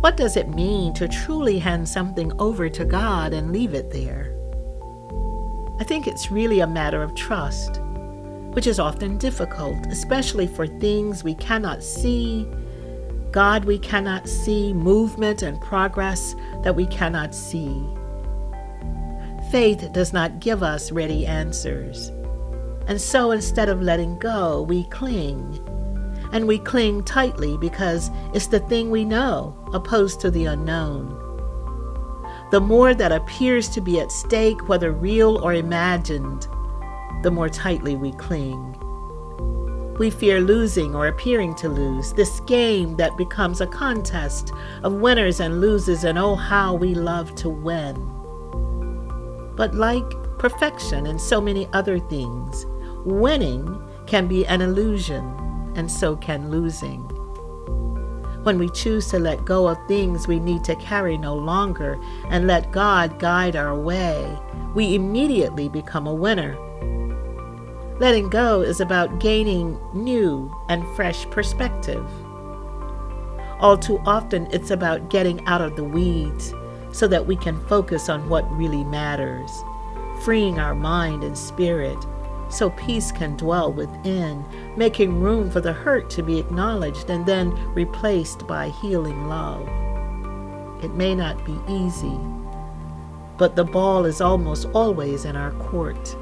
What does it mean to truly hand something over to God and leave it there? I think it's really a matter of trust, which is often difficult, especially for things we cannot see, God we cannot see, movement and progress that we cannot see. Faith does not give us ready answers. And so instead of letting go, we cling and we cling tightly because it's the thing we know, opposed to the unknown. The more that appears to be at stake, whether real or imagined, the more tightly we cling. We fear losing or appearing to lose, this game that becomes a contest of winners and losers, and oh, how we love to win. But like perfection and so many other things, winning can be an illusion and so can losing. When we choose to let go of things we need to carry no longer and let God guide our way, we immediately become a winner. Letting go is about gaining new and fresh perspective. All too often, it's about getting out of the weeds so that we can focus on what really matters, freeing our mind and spirit so peace can dwell within, making room for the hurt to be acknowledged and then replaced by healing love. It may not be easy, but the ball is almost always in our court,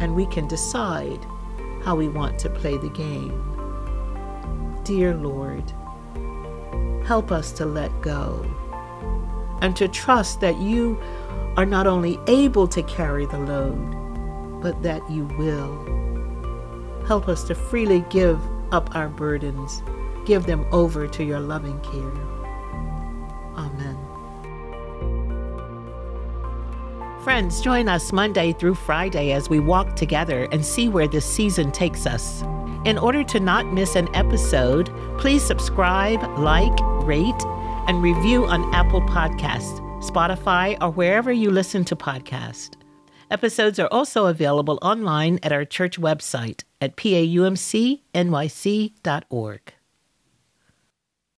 and we can decide how we want to play the game. Dear Lord, help us to let go and to trust that you are not only able to carry the load, but that you will. Help us to freely give up our burdens, give them over to your loving care. Amen. Friends, join us Monday through Friday as we walk together and see where this season takes us. In order to not miss an episode, please subscribe, like, rate, and review on Apple Podcasts, Spotify, or wherever you listen to podcasts. Episodes are also available online at our church website at paumcnyc.org.